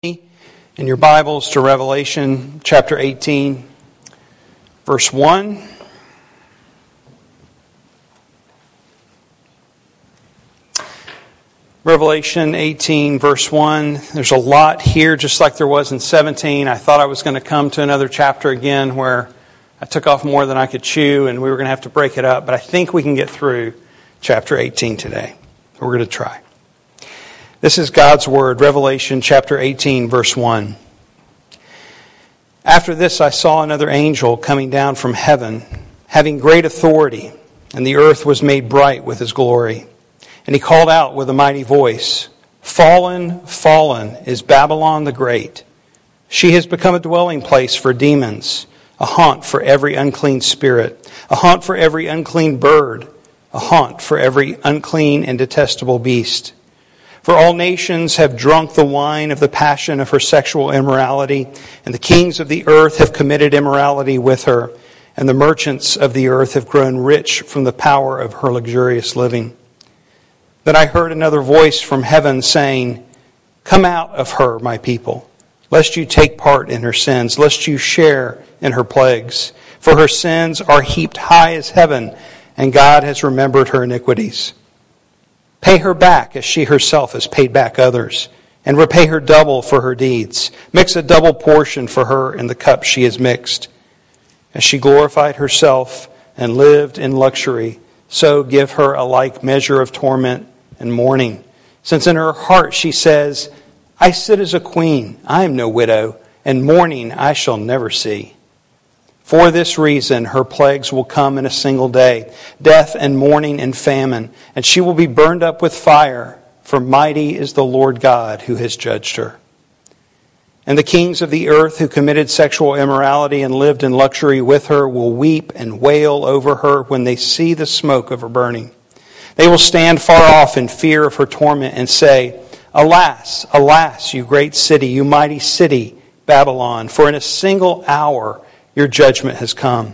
in your Bibles to Revelation chapter 18, verse 1. Revelation 18, verse 1. There's a lot here, just like there was in 17. I thought I was going to come to another chapter again where I took off more than I could chew and we were going to have to break it up, but I think we can get through chapter 18 today. We're going to try. This is God's Word, Revelation chapter 18, verse 1. After this, I saw another angel coming down from heaven, having great authority, and the earth was made bright with his glory. And he called out with a mighty voice Fallen, fallen is Babylon the Great. She has become a dwelling place for demons, a haunt for every unclean spirit, a haunt for every unclean bird, a haunt for every unclean and detestable beast. For all nations have drunk the wine of the passion of her sexual immorality, and the kings of the earth have committed immorality with her, and the merchants of the earth have grown rich from the power of her luxurious living. Then I heard another voice from heaven saying, Come out of her, my people, lest you take part in her sins, lest you share in her plagues. For her sins are heaped high as heaven, and God has remembered her iniquities. Pay her back as she herself has paid back others, and repay her double for her deeds. Mix a double portion for her in the cup she has mixed. As she glorified herself and lived in luxury, so give her a like measure of torment and mourning. Since in her heart she says, I sit as a queen, I am no widow, and mourning I shall never see. For this reason, her plagues will come in a single day death and mourning and famine, and she will be burned up with fire, for mighty is the Lord God who has judged her. And the kings of the earth who committed sexual immorality and lived in luxury with her will weep and wail over her when they see the smoke of her burning. They will stand far off in fear of her torment and say, Alas, alas, you great city, you mighty city, Babylon, for in a single hour, your judgment has come.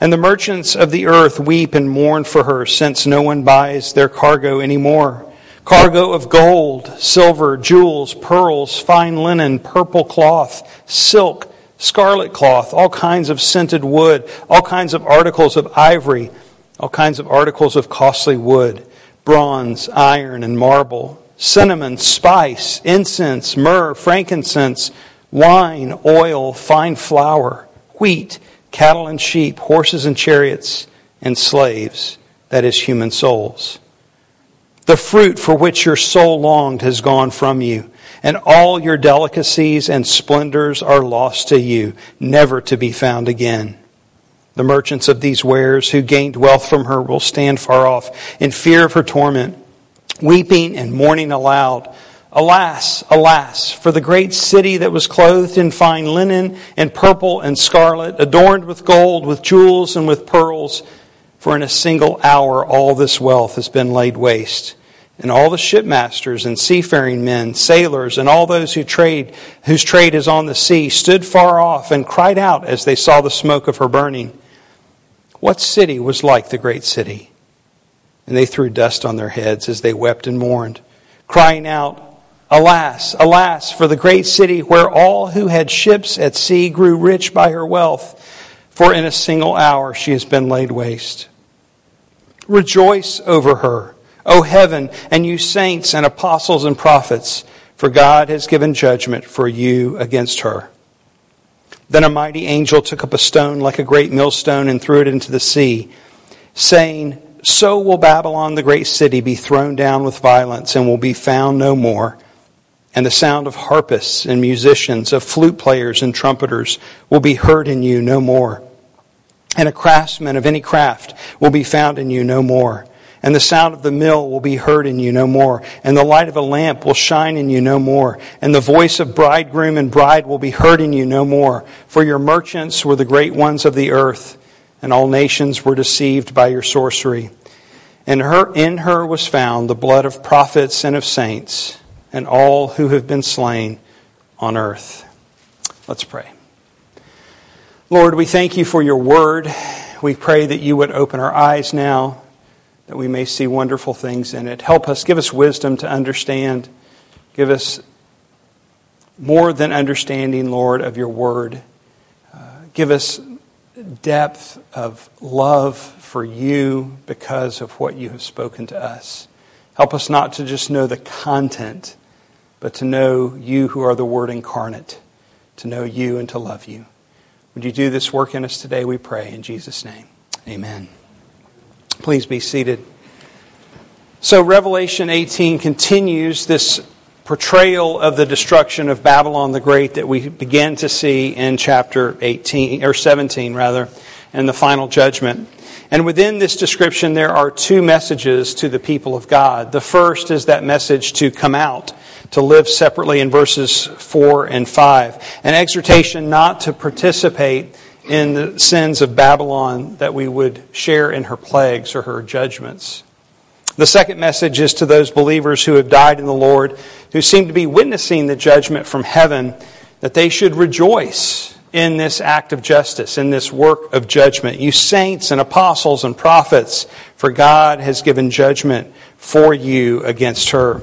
And the merchants of the earth weep and mourn for her, since no one buys their cargo anymore. Cargo of gold, silver, jewels, pearls, fine linen, purple cloth, silk, scarlet cloth, all kinds of scented wood, all kinds of articles of ivory, all kinds of articles of costly wood, bronze, iron, and marble, cinnamon, spice, incense, myrrh, frankincense, wine, oil, fine flour wheat, cattle and sheep, horses and chariots, and slaves, that is, human souls. The fruit for which your soul longed has gone from you, and all your delicacies and splendors are lost to you, never to be found again. The merchants of these wares who gained wealth from her will stand far off in fear of her torment, weeping and mourning aloud Alas, alas, for the great city that was clothed in fine linen and purple and scarlet, adorned with gold, with jewels, and with pearls. For in a single hour all this wealth has been laid waste. And all the shipmasters and seafaring men, sailors, and all those who trade, whose trade is on the sea, stood far off and cried out as they saw the smoke of her burning. What city was like the great city? And they threw dust on their heads as they wept and mourned, crying out, Alas, alas, for the great city where all who had ships at sea grew rich by her wealth, for in a single hour she has been laid waste. Rejoice over her, O heaven, and you saints and apostles and prophets, for God has given judgment for you against her. Then a mighty angel took up a stone like a great millstone and threw it into the sea, saying, So will Babylon, the great city, be thrown down with violence and will be found no more and the sound of harpists and musicians, of flute players and trumpeters will be heard in you no more. And a craftsman of any craft will be found in you no more. And the sound of the mill will be heard in you no more. And the light of a lamp will shine in you no more. And the voice of bridegroom and bride will be heard in you no more. For your merchants were the great ones of the earth, and all nations were deceived by your sorcery. And her, in her was found the blood of prophets and of saints and all who have been slain on earth. Let's pray. Lord, we thank you for your word. We pray that you would open our eyes now, that we may see wonderful things in it. Help us, give us wisdom to understand. Give us more than understanding, Lord, of your word. Uh, give us depth of love for you because of what you have spoken to us. Help us not to just know the content, but to know you who are the Word incarnate, to know you and to love you. Would you do this work in us today, we pray, in Jesus' name. Amen. Please be seated. So, Revelation 18 continues this portrayal of the destruction of Babylon the Great that we began to see in chapter 18 or 17 rather and the final judgment. And within this description there are two messages to the people of God. The first is that message to come out, to live separately in verses 4 and 5. An exhortation not to participate in the sins of Babylon that we would share in her plagues or her judgments. The second message is to those believers who have died in the Lord, who seem to be witnessing the judgment from heaven, that they should rejoice in this act of justice, in this work of judgment. You saints and apostles and prophets, for God has given judgment for you against her.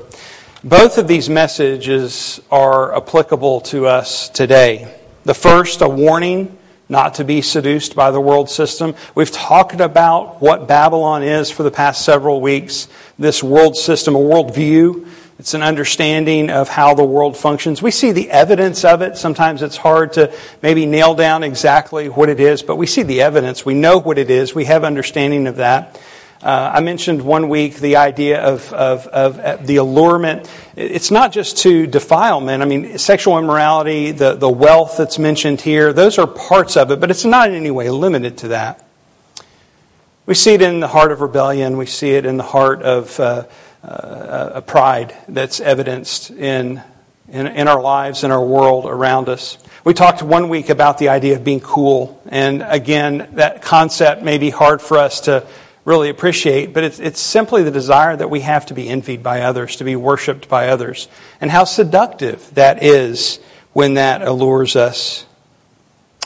Both of these messages are applicable to us today. The first, a warning not to be seduced by the world system. We've talked about what Babylon is for the past several weeks. This world system, a worldview. It's an understanding of how the world functions. We see the evidence of it. Sometimes it's hard to maybe nail down exactly what it is, but we see the evidence. We know what it is. We have understanding of that. Uh, I mentioned one week the idea of, of, of, uh, the allurement. It's not just to defilement. I mean, sexual immorality, the, the wealth that's mentioned here, those are parts of it, but it's not in any way limited to that. We see it in the heart of rebellion. We see it in the heart of uh, uh, pride that's evidenced in, in, in our lives, in our world around us. We talked one week about the idea of being cool. And again, that concept may be hard for us to really appreciate, but it's, it's simply the desire that we have to be envied by others, to be worshiped by others, and how seductive that is when that allures us.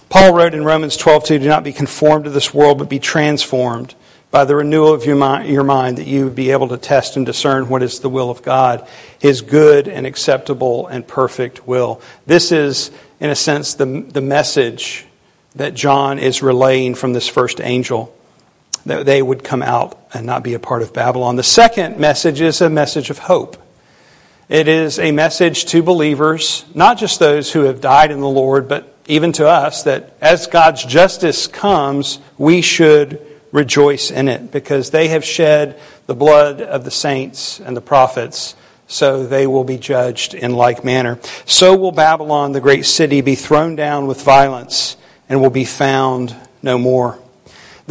Paul wrote in Romans 12:2, "Do not be conformed to this world, but be transformed by the renewal of your mind, your mind, that you would be able to test and discern what is the will of God, His good and acceptable and perfect will." This is, in a sense, the, the message that John is relaying from this first angel that they would come out and not be a part of Babylon. The second message is a message of hope. It is a message to believers, not just those who have died in the Lord, but even to us, that as God's justice comes, we should rejoice in it because they have shed the blood of the saints and the prophets, so they will be judged in like manner. So will Babylon, the great city, be thrown down with violence and will be found no more.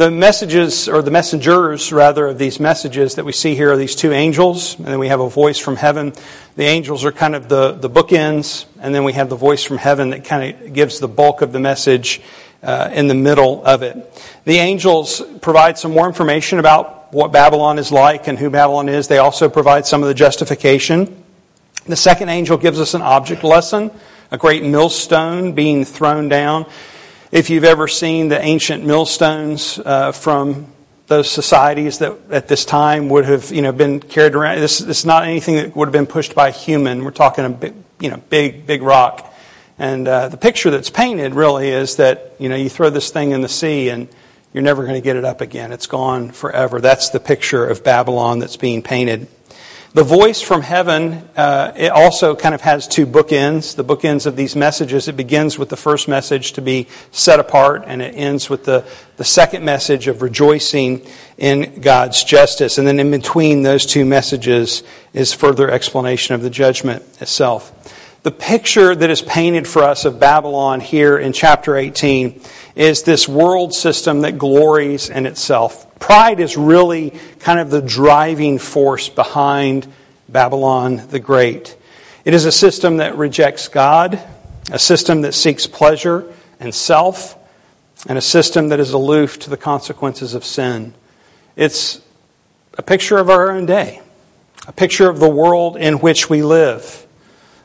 The messages, or the messengers, rather, of these messages that we see here are these two angels, and then we have a voice from heaven. The angels are kind of the, the bookends, and then we have the voice from heaven that kind of gives the bulk of the message uh, in the middle of it. The angels provide some more information about what Babylon is like and who Babylon is. They also provide some of the justification. The second angel gives us an object lesson, a great millstone being thrown down. If you've ever seen the ancient millstones uh, from those societies that at this time would have you know been carried around, this, is not anything that would have been pushed by a human. We're talking a big, you know big big rock, and uh, the picture that's painted really is that you know you throw this thing in the sea and you're never going to get it up again. It's gone forever. That's the picture of Babylon that's being painted. The voice from heaven, uh, it also kind of has two bookends. The bookends of these messages. It begins with the first message to be set apart, and it ends with the, the second message of rejoicing in God's justice. And then in between those two messages is further explanation of the judgment itself. The picture that is painted for us of Babylon here in chapter 18 is this world system that glories in itself. Pride is really kind of the driving force behind Babylon the Great. It is a system that rejects God, a system that seeks pleasure and self, and a system that is aloof to the consequences of sin. It's a picture of our own day, a picture of the world in which we live,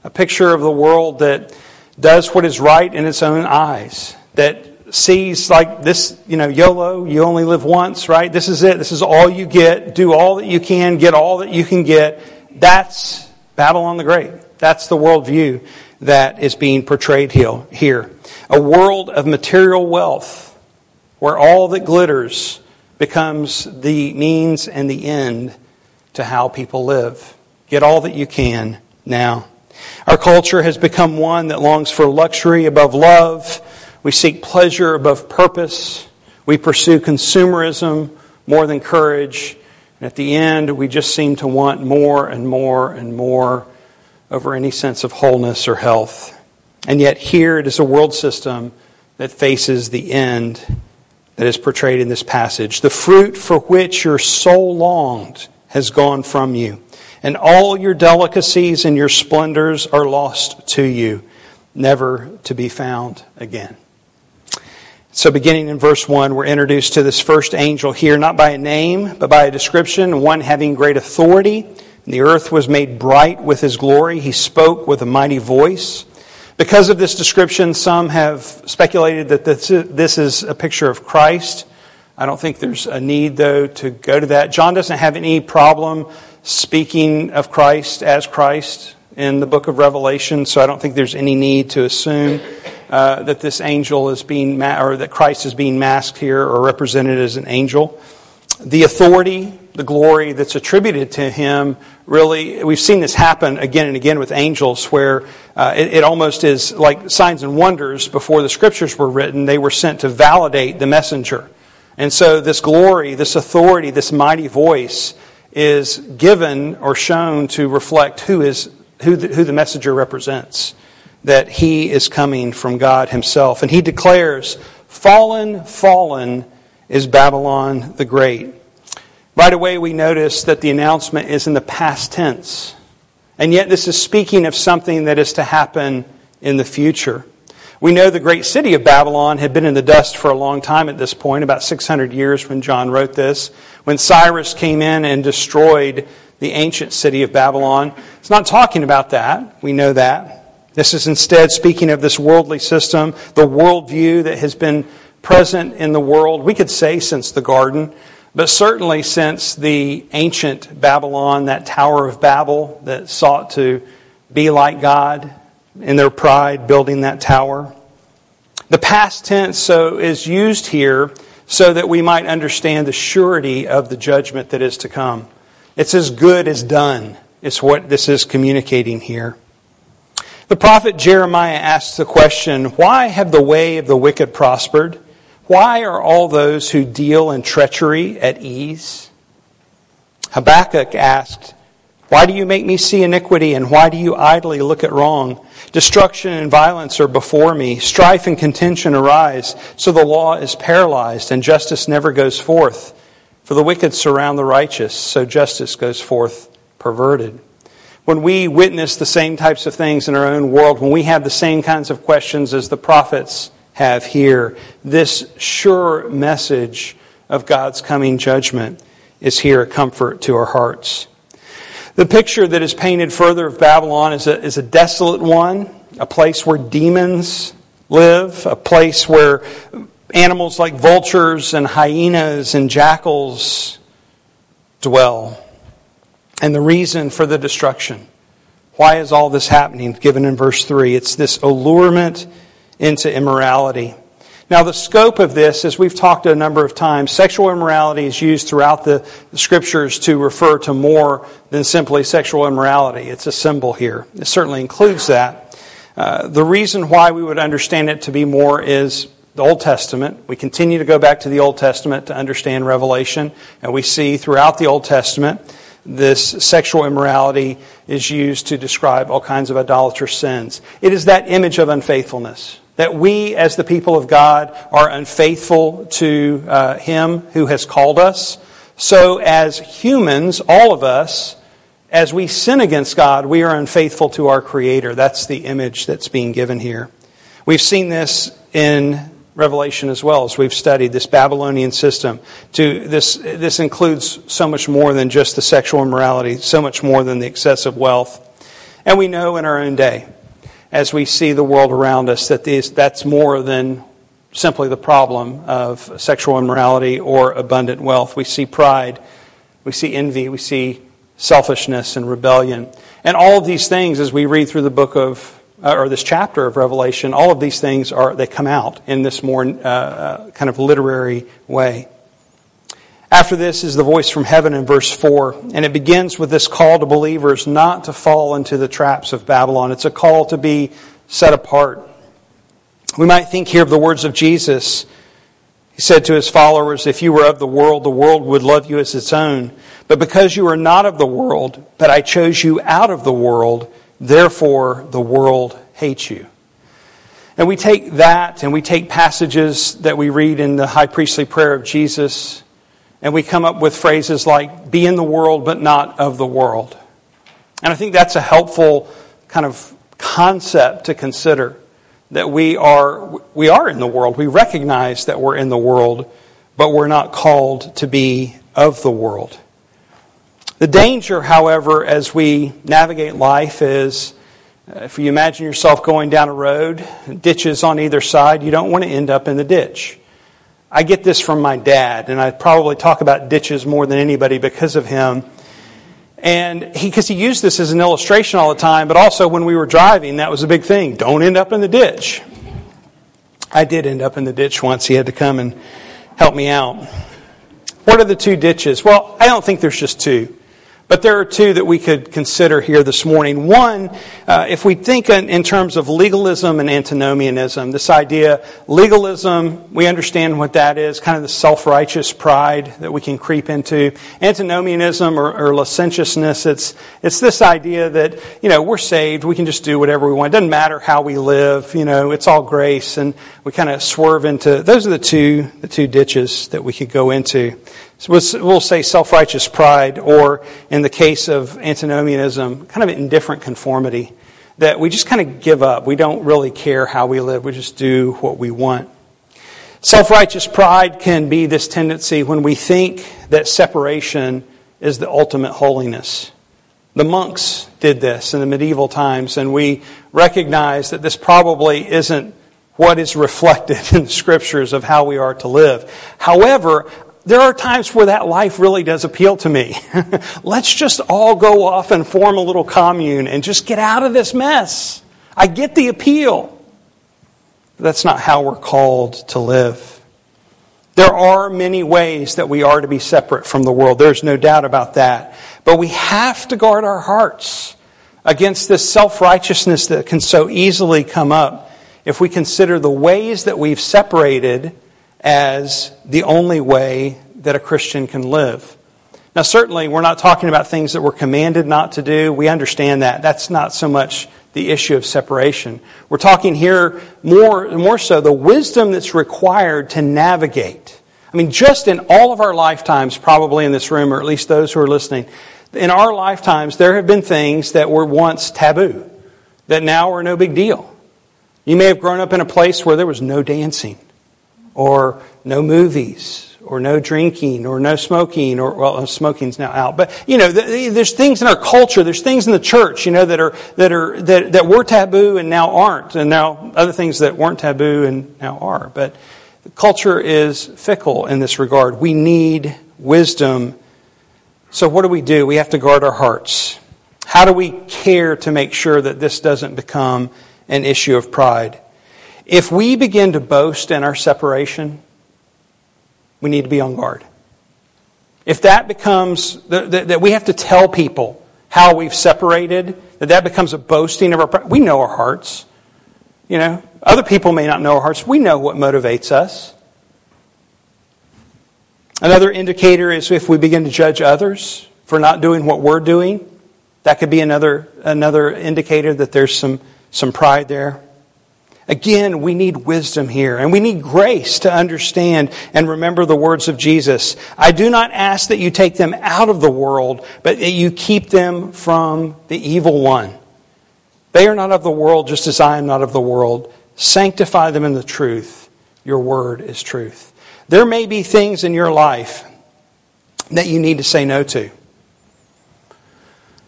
a picture of the world that does what is right in its own eyes, that sees like this, you know, YOLO, you only live once, right? This is it. This is all you get. Do all that you can, get all that you can get. That's Babylon the Great. That's the worldview. that is being portrayed here. A world of material wealth where all that glitters becomes the means and the end to how people live. Get all that you can now. Our culture has become one that longs for luxury above love. We seek pleasure above purpose. We pursue consumerism more than courage. And at the end, we just seem to want more and more and more over any sense of wholeness or health. And yet, here it is a world system that faces the end that is portrayed in this passage. The fruit for which your soul longed has gone from you, and all your delicacies and your splendors are lost to you, never to be found again. So, beginning in verse 1, we're introduced to this first angel here, not by a name, but by a description, one having great authority. The earth was made bright with his glory. He spoke with a mighty voice. Because of this description, some have speculated that this is a picture of Christ. I don't think there's a need, though, to go to that. John doesn't have any problem speaking of Christ as Christ in the book of Revelation, so I don't think there's any need to assume uh, that this angel is being, ma- or that Christ is being masked here or represented as an angel. The authority, the glory that's attributed to him really, we've seen this happen again and again with angels where uh, it, it, almost is like signs and wonders before the scriptures were written. They were sent to validate the messenger. And so this glory, this authority, this mighty voice is given or shown to reflect who is who the, who the messenger represents that he is coming from God himself and he declares fallen fallen is Babylon the great Right away, we notice that the announcement is in the past tense. And yet, this is speaking of something that is to happen in the future. We know the great city of Babylon had been in the dust for a long time at this point, about 600 years when John wrote this. When Cyrus came in and destroyed the ancient city of Babylon, it's not talking about that. We know that. This is instead speaking of this worldly system, the worldview that has been present in the world, we could say since the garden. But certainly since the ancient Babylon, that Tower of Babel that sought to be like God in their pride, building that tower. The past tense so is used here so that we might understand the surety of the judgment that is to come. It's as good as done. It's what this is communicating here. The prophet Jeremiah asks the question, why have the way of the wicked prospered? Why are all those who deal in treachery at ease? Habakkuk asked, Why do you make me see iniquity, and why do you idly look at wrong? Destruction and violence are before me. Strife and contention arise, so the law is paralyzed, and justice never goes forth. For the wicked surround the righteous, so justice goes forth perverted. When we witness the same types of things in our own world, when we have the same kinds of questions as the prophets, have here. This sure message of God's coming judgment is here a comfort to our hearts. The picture that is painted further of Babylon is a, is a desolate one, a place where demons live, a place where animals like vultures and hyenas and jackals dwell. And the reason for the destruction. Why is all this happening? Given in verse 3. It's this allurement into immorality. Now, the scope of this, as we've talked a number of times, sexual immorality is used throughout the scriptures to refer to more than simply sexual immorality. It's a symbol here. It certainly includes that. Uh, the reason why we would understand it to be more is the Old Testament. We continue to go back to the Old Testament to understand Revelation, and we see throughout the Old Testament this sexual immorality is used to describe all kinds of idolatrous sins. It is that image of unfaithfulness that we, as the people of God, are unfaithful to uh, Him who has called us. So, as humans, all of us, as we sin against God, we are unfaithful to our Creator. That's the image that's being given here. We've seen this in Revelation as well as we've studied this Babylonian system. To this, this includes so much more than just the sexual immorality, so much more than the excessive wealth. And we know in our own day as we see the world around us that these, that's more than simply the problem of sexual immorality or abundant wealth. We see pride, we see envy, we see selfishness and rebellion. And all of these things, as we read through the book of uh, or this chapter of Revelation, all of these things are they come out in this more uh, uh, kind of literary way. After this is the voice from heaven in verse 4, and it begins with this call to believers not to fall into the traps of Babylon. It's a call to be set apart. We might think here of the words of Jesus. He said to his followers, If you were of the world, the world would love you as its own. But because you are not of the world, but I chose you out of the world, therefore the world hates you. And we take that and we take passages that we read in the high priestly prayer of Jesus and we come up with phrases like, be in the world, but not of the world. And I think that's a helpful kind of concept to consider that we are, we are in the world. We recognize that we're in the world, but we're not called to be of the world. The danger, however, as we navigate life is uh, if you imagine yourself going down a road, ditches on either side, you don't want to end up in the ditch. I get this from my dad, and I probably talk about ditches more than anybody because of him. And he, because he used this as an illustration all the time, but also when we were driving, that was a big thing. Don't end up in the ditch. I did end up in the ditch once. He had to come and help me out. What are the two ditches? Well, I don't think there's just two. But there are two that we could consider here this morning. One, uh, if we think in, in, terms of legalism and antinomianism, this idea, legalism, we understand what that is, kind of the self righteous pride that we can creep into. Antinomianism or, or, licentiousness, it's, it's this idea that, you know, we're saved, we can just do whatever we want. It doesn't matter how we live, you know, it's all grace. And we kind of swerve into, those are the two, the two ditches that we could go into. We'll say self righteous pride, or in the case of antinomianism, kind of indifferent conformity, that we just kind of give up. We don't really care how we live, we just do what we want. Self righteous pride can be this tendency when we think that separation is the ultimate holiness. The monks did this in the medieval times, and we recognize that this probably isn't what is reflected in the scriptures of how we are to live. However, there are times where that life really does appeal to me. Let's just all go off and form a little commune and just get out of this mess. I get the appeal. But that's not how we're called to live. There are many ways that we are to be separate from the world. There's no doubt about that. But we have to guard our hearts against this self righteousness that can so easily come up if we consider the ways that we've separated as the only way that a Christian can live. Now, certainly, we're not talking about things that we're commanded not to do. We understand that. That's not so much the issue of separation. We're talking here more, more so the wisdom that's required to navigate. I mean, just in all of our lifetimes, probably in this room, or at least those who are listening, in our lifetimes, there have been things that were once taboo that now are no big deal. You may have grown up in a place where there was no dancing or no movies, or no drinking, or no smoking, or well, uh, smoking's now out. But you know, there's things in our culture, there's things in the church, you know, that are that are that, that were taboo and now aren't, and now other things that weren't taboo and now are. But culture is fickle in this regard. We need wisdom. So what do we do? We have to guard our hearts. How do we care to make sure that this doesn't become an issue of pride? If we begin to boast in our separation, we need to be on guard. If that becomes, that we have to tell people how we've separated, that that becomes a boasting of our, we know our hearts. You know, other people may not know our hearts. We know what motivates us. Another indicator is if we begin to judge others for not doing what we're doing. That could be another, another indicator that there's some, some pride there. Again, we need wisdom here, and we need grace to understand and remember the words of Jesus. I do not ask that you take them out of the world, but that you keep them from the evil one. They are not of the world, just as I am not of the world. Sanctify them in the truth. Your word is truth. There may be things in your life that you need to say no to.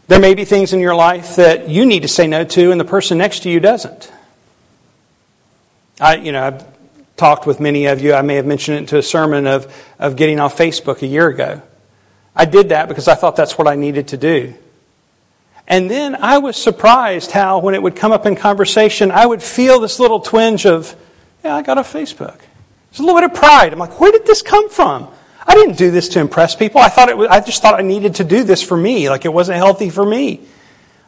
There may be things in your life that you need to say no to, and the person next to you doesn't. I, you know, I've talked with many of you. I may have mentioned it to a sermon of, of getting off Facebook a year ago. I did that because I thought that's what I needed to do. And then I was surprised how, when it would come up in conversation, I would feel this little twinge of, yeah, I got a Facebook. There's a little bit of pride. I'm like, where did this come from? I didn't do this to impress people. I thought it was, I just thought I needed to do this for me, like it wasn't healthy for me.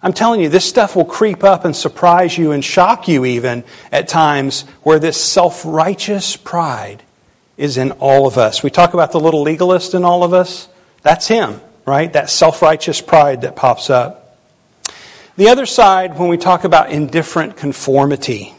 I'm telling you, this stuff will creep up and surprise you and shock you even at times where this self righteous pride is in all of us. We talk about the little legalist in all of us. That's him, right? That self righteous pride that pops up. The other side, when we talk about indifferent conformity,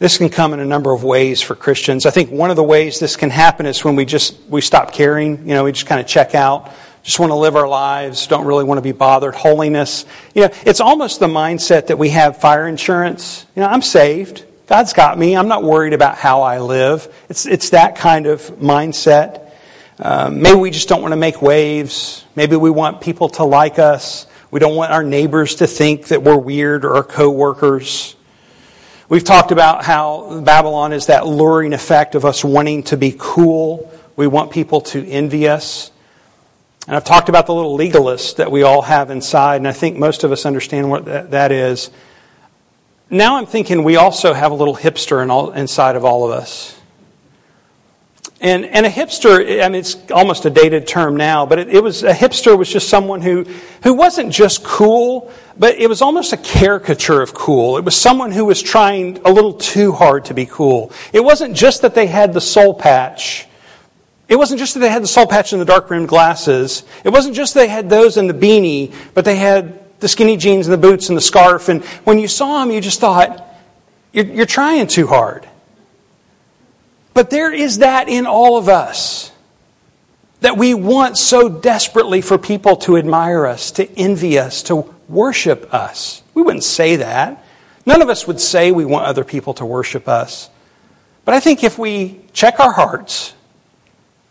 this can come in a number of ways for Christians. I think one of the ways this can happen is when we just we stop caring. You know, we just kind of check out just want to live our lives, don't really want to be bothered. Holiness. You know, it's almost the mindset that we have fire insurance. You know, I'm saved. God's got me. I'm not worried about how I live. It's, it's that kind of mindset. Um, maybe we just don't want to make waves. Maybe we want people to like us. We don't want our neighbors to think that we're weird or our coworkers. We've talked about how Babylon is that luring effect of us wanting to be cool. We want people to envy us. And I've talked about the little legalist that we all have inside, and I think most of us understand what that, that is. Now I'm thinking we also have a little hipster in all, inside of all of us. And, and a hipster, I mean, it's almost a dated term now, but it, it was a hipster was just someone who, who wasn't just cool, but it was almost a caricature of cool. It was someone who was trying a little too hard to be cool. It wasn't just that they had the soul patch it wasn't just that they had the soul patch and the dark rimmed glasses. It wasn't just they had those and the beanie, but they had the skinny jeans and the boots and the scarf. And when you saw them, you just thought, you're, you're trying too hard. But there is that in all of us that we want so desperately for people to admire us, to envy us, to worship us. We wouldn't say that. None of us would say we want other people to worship us. But I think if we check our hearts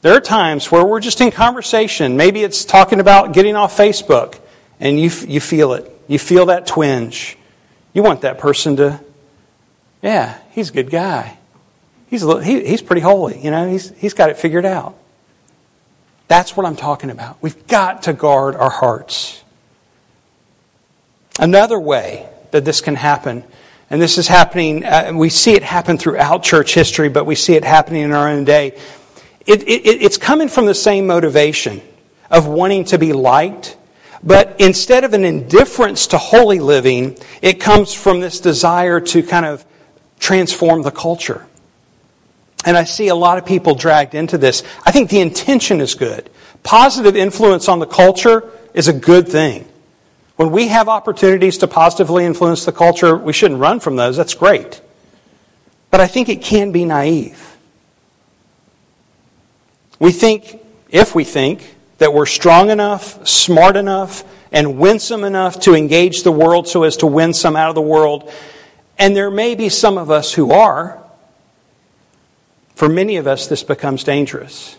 there are times where we're just in conversation. Maybe it's talking about getting off Facebook, and you, you feel it. You feel that twinge. You want that person to, yeah, he's a good guy. He's, a little, he, he's pretty holy. You know, he's, he's got it figured out. That's what I'm talking about. We've got to guard our hearts. Another way that this can happen, and this is happening, uh, we see it happen throughout church history, but we see it happening in our own day, it, it, it's coming from the same motivation of wanting to be liked, but instead of an indifference to holy living, it comes from this desire to kind of transform the culture. And I see a lot of people dragged into this. I think the intention is good. Positive influence on the culture is a good thing. When we have opportunities to positively influence the culture, we shouldn't run from those. That's great. But I think it can be naive. We think, if we think, that we're strong enough, smart enough, and winsome enough to engage the world so as to win some out of the world. And there may be some of us who are. For many of us, this becomes dangerous.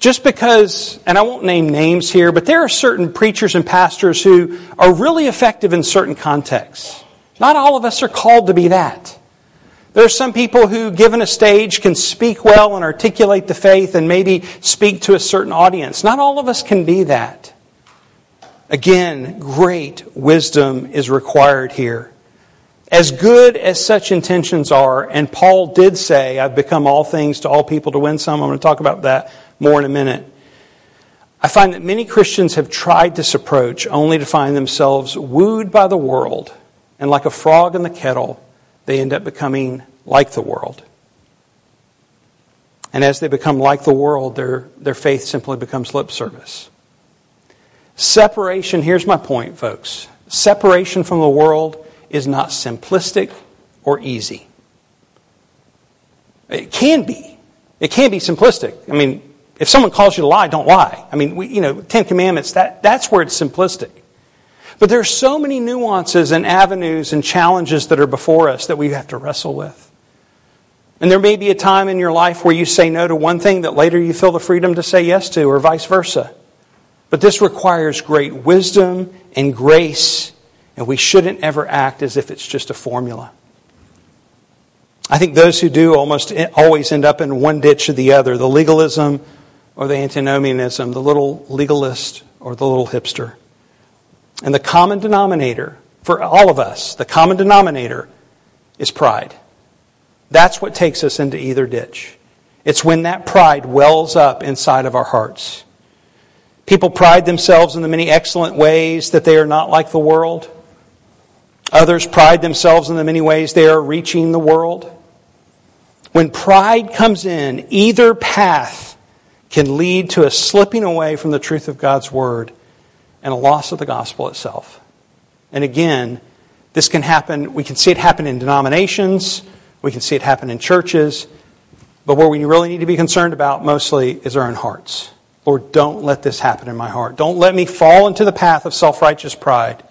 Just because, and I won't name names here, but there are certain preachers and pastors who are really effective in certain contexts. Not all of us are called to be that. There are some people who, given a stage, can speak well and articulate the faith and maybe speak to a certain audience. Not all of us can be that. Again, great wisdom is required here. As good as such intentions are, and Paul did say, I've become all things to all people to win some. I'm going to talk about that more in a minute. I find that many Christians have tried this approach only to find themselves wooed by the world, and like a frog in the kettle, they end up becoming like the world. And as they become like the world, their, their faith simply becomes lip service. Separation, here's my point, folks. Separation from the world is not simplistic or easy. It can be. It can be simplistic. I mean, if someone calls you to lie, don't lie. I mean, we, you know, Ten Commandments, that, that's where it's simplistic. But there are so many nuances and avenues and challenges that are before us that we have to wrestle with. And there may be a time in your life where you say no to one thing that later you feel the freedom to say yes to, or vice versa. But this requires great wisdom and grace, and we shouldn't ever act as if it's just a formula. I think those who do almost always end up in one ditch or the other the legalism or the antinomianism, the little legalist or the little hipster. And the common denominator for all of us, the common denominator is pride. That's what takes us into either ditch. It's when that pride wells up inside of our hearts. People pride themselves in the many excellent ways that they are not like the world. Others pride themselves in the many ways they are reaching the world. When pride comes in, either path can lead to a slipping away from the truth of God's word and a loss of the gospel itself. And again, this can happen, we can see it happen in denominations, we can see it happen in churches, but where we really need to be concerned about mostly is our own hearts. Lord, don't let this happen in my heart. Don't let me fall into the path of self righteous pride.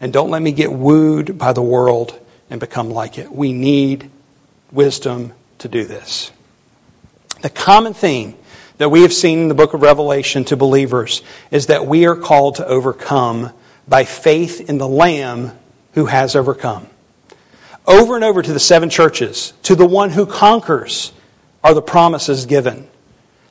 And don't let me get wooed by the world and become like it. We need wisdom to do this. The common theme that we have seen in the book of Revelation to believers is that we are called to overcome by faith in the Lamb who has overcome. Over and over to the seven churches, to the one who conquers, are the promises given.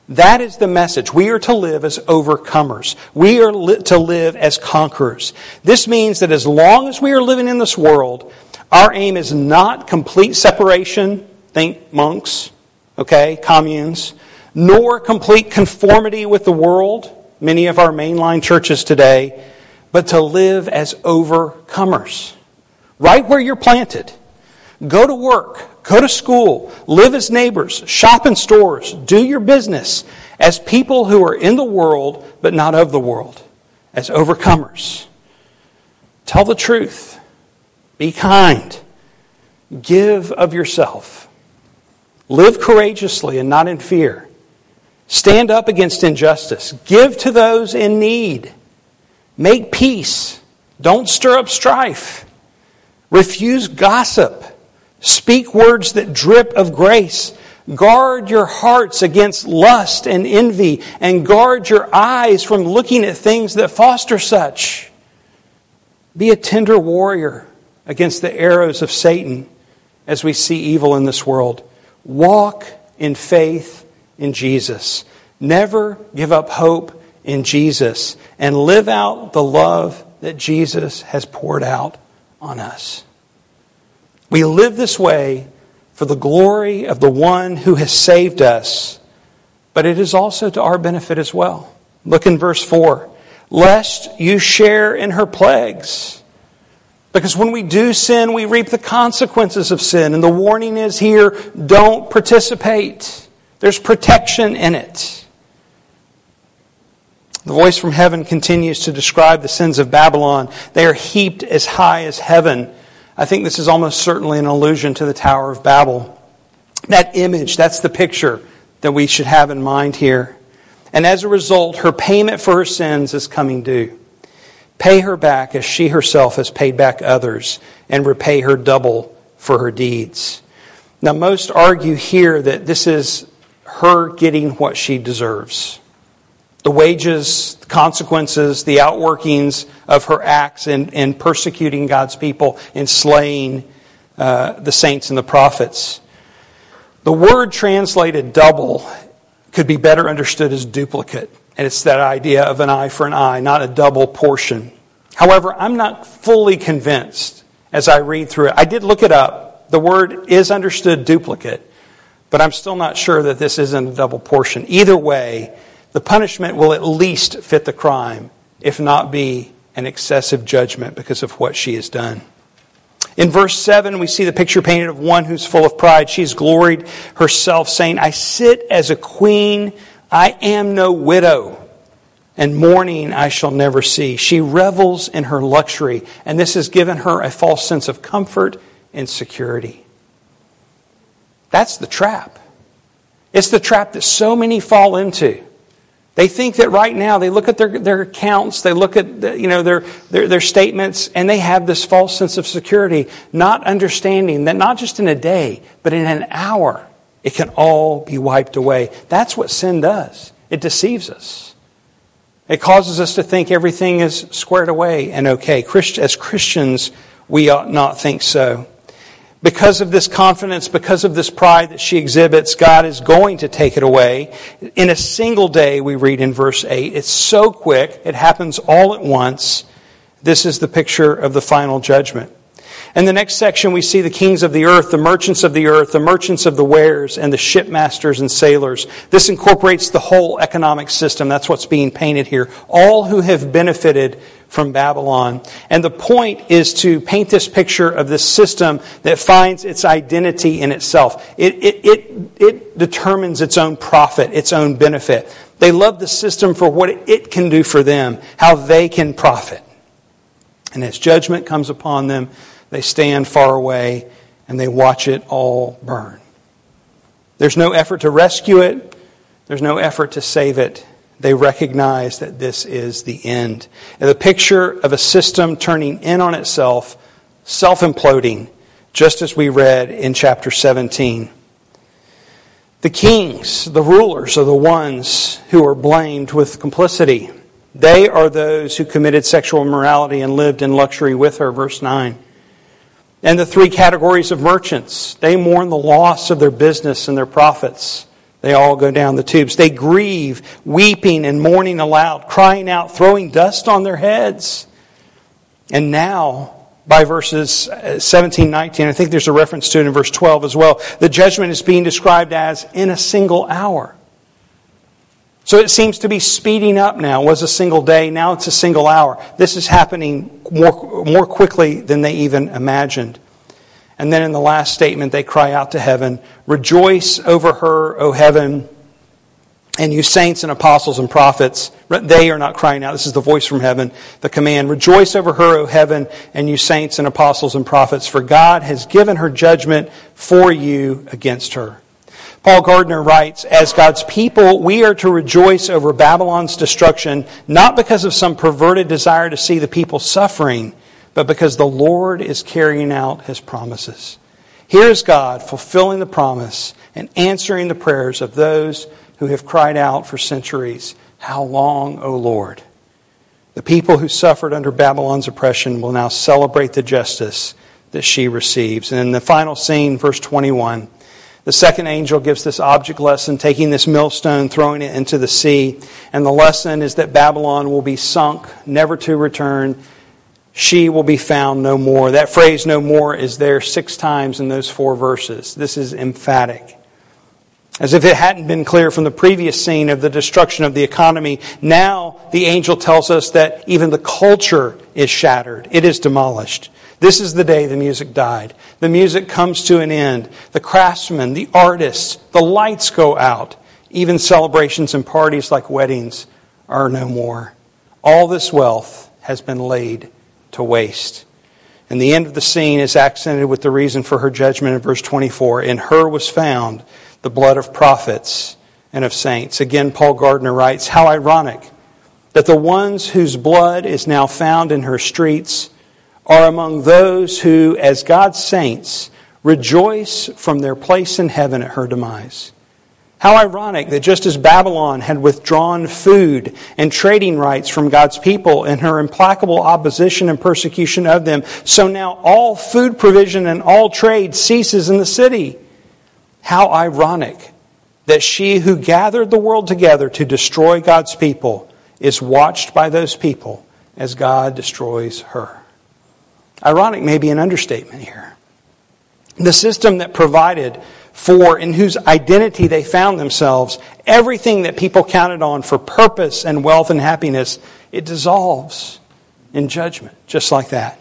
That is the message. We are to live as overcomers. We are li- to live as conquerors. This means that as long as we are living in this world, our aim is not complete separation, think monks, okay, communes, nor complete conformity with the world, many of our mainline churches today, but to live as overcomers. Right where you're planted. Go to work, go to school, live as neighbors, shop in stores, do your business as people who are in the world but not of the world, as overcomers. Tell the truth. Be kind. Give of yourself. Live courageously and not in fear. Stand up against injustice. Give to those in need. Make peace. Don't stir up strife. Refuse gossip. Speak words that drip of grace. Guard your hearts against lust and envy, and guard your eyes from looking at things that foster such. Be a tender warrior against the arrows of Satan as we see evil in this world. Walk in faith in Jesus. Never give up hope in Jesus, and live out the love that Jesus has poured out on us. We live this way for the glory of the one who has saved us, but it is also to our benefit as well. Look in verse 4 lest you share in her plagues. Because when we do sin, we reap the consequences of sin. And the warning is here don't participate, there's protection in it. The voice from heaven continues to describe the sins of Babylon. They are heaped as high as heaven. I think this is almost certainly an allusion to the Tower of Babel. That image, that's the picture that we should have in mind here. And as a result, her payment for her sins is coming due. Pay her back as she herself has paid back others, and repay her double for her deeds. Now, most argue here that this is her getting what she deserves the wages, the consequences, the outworkings of her acts in, in persecuting God's people and slaying uh, the saints and the prophets. The word translated double could be better understood as duplicate. And it's that idea of an eye for an eye, not a double portion. However, I'm not fully convinced as I read through it. I did look it up. The word is understood duplicate, but I'm still not sure that this isn't a double portion. Either way, the punishment will at least fit the crime, if not be an excessive judgment because of what she has done. In verse 7, we see the picture painted of one who's full of pride. She's gloried herself, saying, I sit as a queen, I am no widow, and mourning I shall never see. She revels in her luxury, and this has given her a false sense of comfort and security. That's the trap. It's the trap that so many fall into. They think that right now they look at their, their accounts, they look at the, you know, their, their, their statements, and they have this false sense of security, not understanding that not just in a day, but in an hour, it can all be wiped away. That's what sin does. It deceives us. It causes us to think everything is squared away and okay. As Christians, we ought not think so. Because of this confidence, because of this pride that she exhibits, God is going to take it away. In a single day, we read in verse 8. It's so quick, it happens all at once. This is the picture of the final judgment. In the next section, we see the kings of the earth, the merchants of the earth, the merchants of the wares, and the shipmasters and sailors. This incorporates the whole economic system. That's what's being painted here. All who have benefited from Babylon. And the point is to paint this picture of this system that finds its identity in itself. It, it, it, it determines its own profit, its own benefit. They love the system for what it can do for them, how they can profit. And as judgment comes upon them, they stand far away and they watch it all burn. There's no effort to rescue it, there's no effort to save it. They recognize that this is the end. And the picture of a system turning in on itself, self imploding, just as we read in chapter 17. The kings, the rulers, are the ones who are blamed with complicity. They are those who committed sexual immorality and lived in luxury with her, verse 9. And the three categories of merchants, they mourn the loss of their business and their profits. They all go down the tubes. They grieve, weeping and mourning aloud, crying out, throwing dust on their heads. And now, by verses uh, 17, 19, I think there's a reference to it in verse 12 as well, the judgment is being described as in a single hour. So it seems to be speeding up now. It was a single day, now it's a single hour. This is happening more, more quickly than they even imagined. And then in the last statement, they cry out to heaven, Rejoice over her, O heaven, and you saints and apostles and prophets. They are not crying out. This is the voice from heaven, the command. Rejoice over her, O heaven, and you saints and apostles and prophets, for God has given her judgment for you against her. Paul Gardner writes, As God's people, we are to rejoice over Babylon's destruction, not because of some perverted desire to see the people suffering, but because the Lord is carrying out his promises. Here's God fulfilling the promise and answering the prayers of those who have cried out for centuries, How long, O Lord? The people who suffered under Babylon's oppression will now celebrate the justice that she receives. And in the final scene, verse 21, the second angel gives this object lesson, taking this millstone, throwing it into the sea. And the lesson is that Babylon will be sunk, never to return. She will be found no more. That phrase, no more, is there six times in those four verses. This is emphatic. As if it hadn't been clear from the previous scene of the destruction of the economy, now the angel tells us that even the culture is shattered. It is demolished. This is the day the music died. The music comes to an end. The craftsmen, the artists, the lights go out. Even celebrations and parties like weddings are no more. All this wealth has been laid to waste. And the end of the scene is accented with the reason for her judgment in verse 24. In her was found the blood of prophets and of saints. Again, Paul Gardner writes, How ironic that the ones whose blood is now found in her streets are among those who, as God's saints, rejoice from their place in heaven at her demise. How ironic that just as Babylon had withdrawn food and trading rights from God's people in her implacable opposition and persecution of them, so now all food provision and all trade ceases in the city. How ironic that she who gathered the world together to destroy God's people is watched by those people as God destroys her. Ironic may be an understatement here. The system that provided for, in whose identity they found themselves, everything that people counted on for purpose and wealth and happiness, it dissolves in judgment, just like that.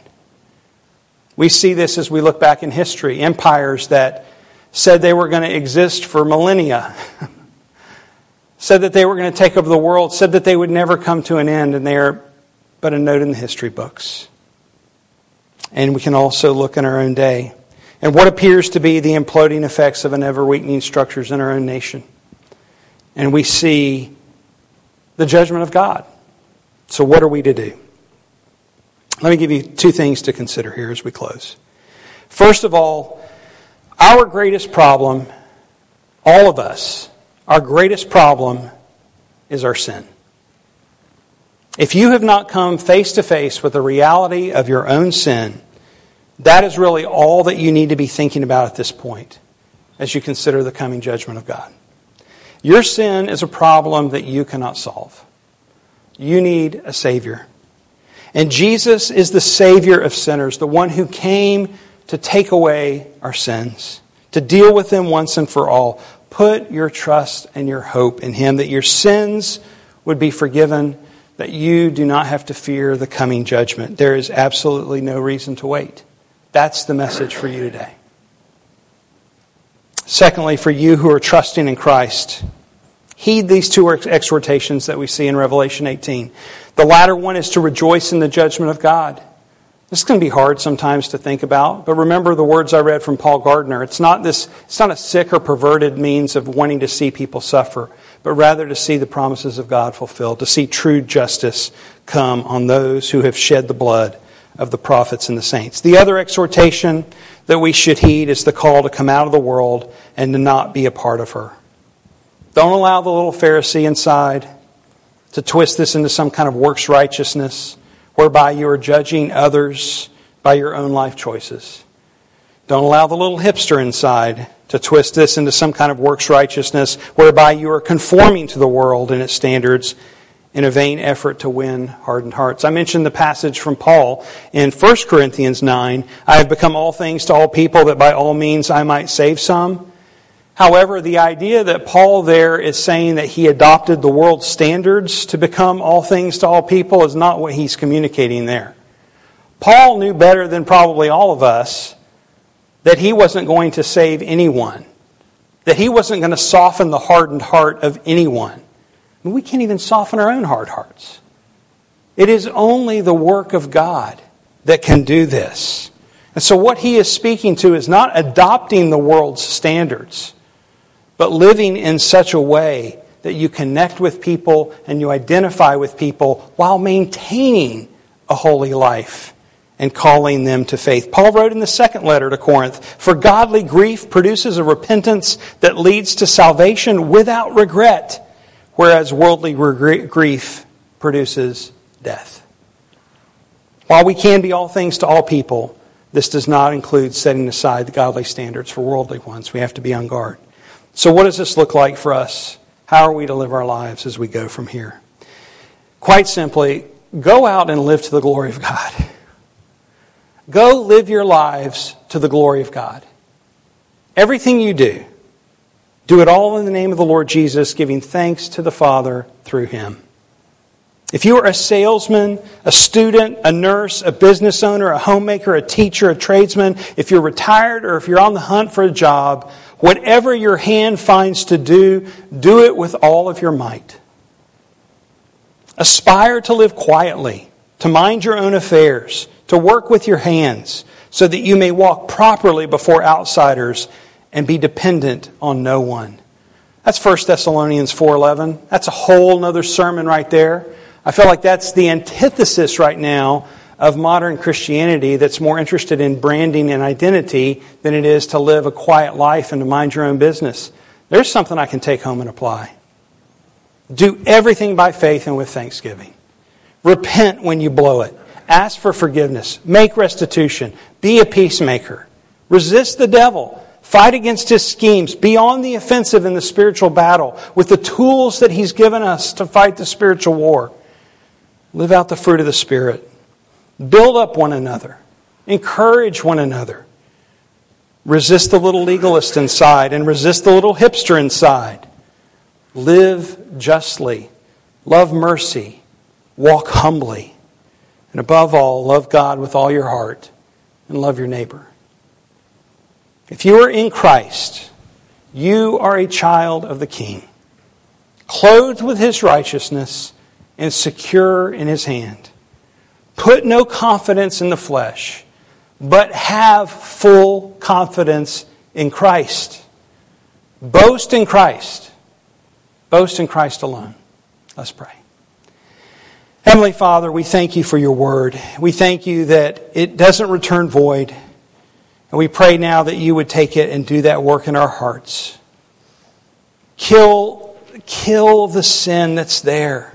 We see this as we look back in history. Empires that said they were going to exist for millennia, said that they were going to take over the world, said that they would never come to an end, and they are but a note in the history books. And we can also look in our own day and what appears to be the imploding effects of an ever weakening structures in our own nation. And we see the judgment of God. So, what are we to do? Let me give you two things to consider here as we close. First of all, our greatest problem, all of us, our greatest problem is our sin. If you have not come face to face with the reality of your own sin, that is really all that you need to be thinking about at this point as you consider the coming judgment of God. Your sin is a problem that you cannot solve. You need a Savior. And Jesus is the Savior of sinners, the one who came to take away our sins, to deal with them once and for all. Put your trust and your hope in Him that your sins would be forgiven, that you do not have to fear the coming judgment. There is absolutely no reason to wait. That's the message for you today. Secondly, for you who are trusting in Christ, heed these two exhortations that we see in Revelation 18. The latter one is to rejoice in the judgment of God. This can be hard sometimes to think about, but remember the words I read from Paul Gardner. It's not this it's not a sick or perverted means of wanting to see people suffer, but rather to see the promises of God fulfilled, to see true justice come on those who have shed the blood of the prophets and the saints. The other exhortation that we should heed is the call to come out of the world and to not be a part of her. Don't allow the little Pharisee inside to twist this into some kind of works righteousness whereby you are judging others by your own life choices. Don't allow the little hipster inside to twist this into some kind of works righteousness whereby you are conforming to the world and its standards in a vain effort to win hardened hearts. I mentioned the passage from Paul in 1 Corinthians 9 I have become all things to all people that by all means I might save some. However, the idea that Paul there is saying that he adopted the world's standards to become all things to all people is not what he's communicating there. Paul knew better than probably all of us that he wasn't going to save anyone, that he wasn't going to soften the hardened heart of anyone. We can't even soften our own hard hearts. It is only the work of God that can do this. And so, what he is speaking to is not adopting the world's standards but living in such a way that you connect with people and you identify with people while maintaining a holy life and calling them to faith. Paul wrote in the second letter to Corinth For godly grief produces a repentance that leads to salvation without regret, whereas worldly grief produces death. While we can be all things to all people, this does not include setting aside the godly standards for worldly ones. We have to be on guard. So, what does this look like for us? How are we to live our lives as we go from here? Quite simply, go out and live to the glory of God. Go live your lives to the glory of God. Everything you do, do it all in the name of the Lord Jesus, giving thanks to the Father through Him. If you are a salesman, a student, a nurse, a business owner, a homemaker, a teacher, a tradesman, if you're retired or if you're on the hunt for a job, Whatever your hand finds to do, do it with all of your might. Aspire to live quietly, to mind your own affairs, to work with your hands, so that you may walk properly before outsiders and be dependent on no one. That's 1 Thessalonians 4:11. That's a whole other sermon right there. I feel like that's the antithesis right now of modern Christianity that's more interested in branding and identity than it is to live a quiet life and to mind your own business. There's something I can take home and apply. Do everything by faith and with thanksgiving. Repent when you blow it. Ask for forgiveness. Make restitution. Be a peacemaker. Resist the devil. Fight against his schemes. Be on the offensive in the spiritual battle with the tools that he's given us to fight the spiritual war. Live out the fruit of the Spirit. Build up one another. Encourage one another. Resist the little legalist inside and resist the little hipster inside. Live justly. Love mercy. Walk humbly. And above all, love God with all your heart and love your neighbor. If you are in Christ, you are a child of the King, clothed with his righteousness and secure in his hand. Put no confidence in the flesh, but have full confidence in Christ. Boast in Christ. Boast in Christ alone. Let's pray. Heavenly Father, we thank you for your word. We thank you that it doesn't return void. And we pray now that you would take it and do that work in our hearts. Kill, kill the sin that's there.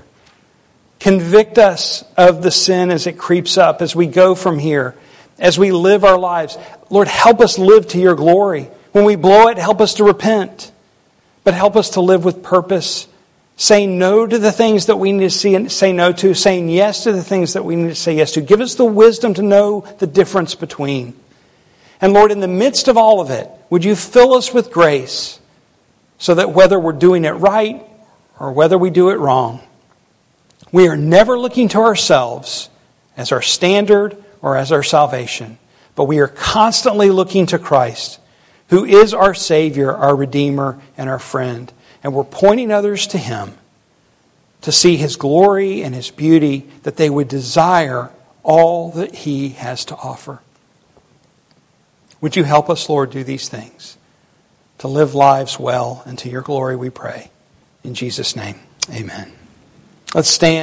Convict us of the sin as it creeps up, as we go from here, as we live our lives. Lord, help us live to your glory. When we blow it, help us to repent. But help us to live with purpose saying no to the things that we need to see and say no to, saying yes to the things that we need to say yes to. Give us the wisdom to know the difference between. And Lord, in the midst of all of it, would you fill us with grace so that whether we're doing it right or whether we do it wrong, we are never looking to ourselves as our standard or as our salvation, but we are constantly looking to Christ, who is our Savior, our Redeemer, and our friend. And we're pointing others to Him to see His glory and His beauty, that they would desire all that He has to offer. Would you help us, Lord, do these things? To live lives well and to your glory, we pray. In Jesus' name, amen. Let's stand.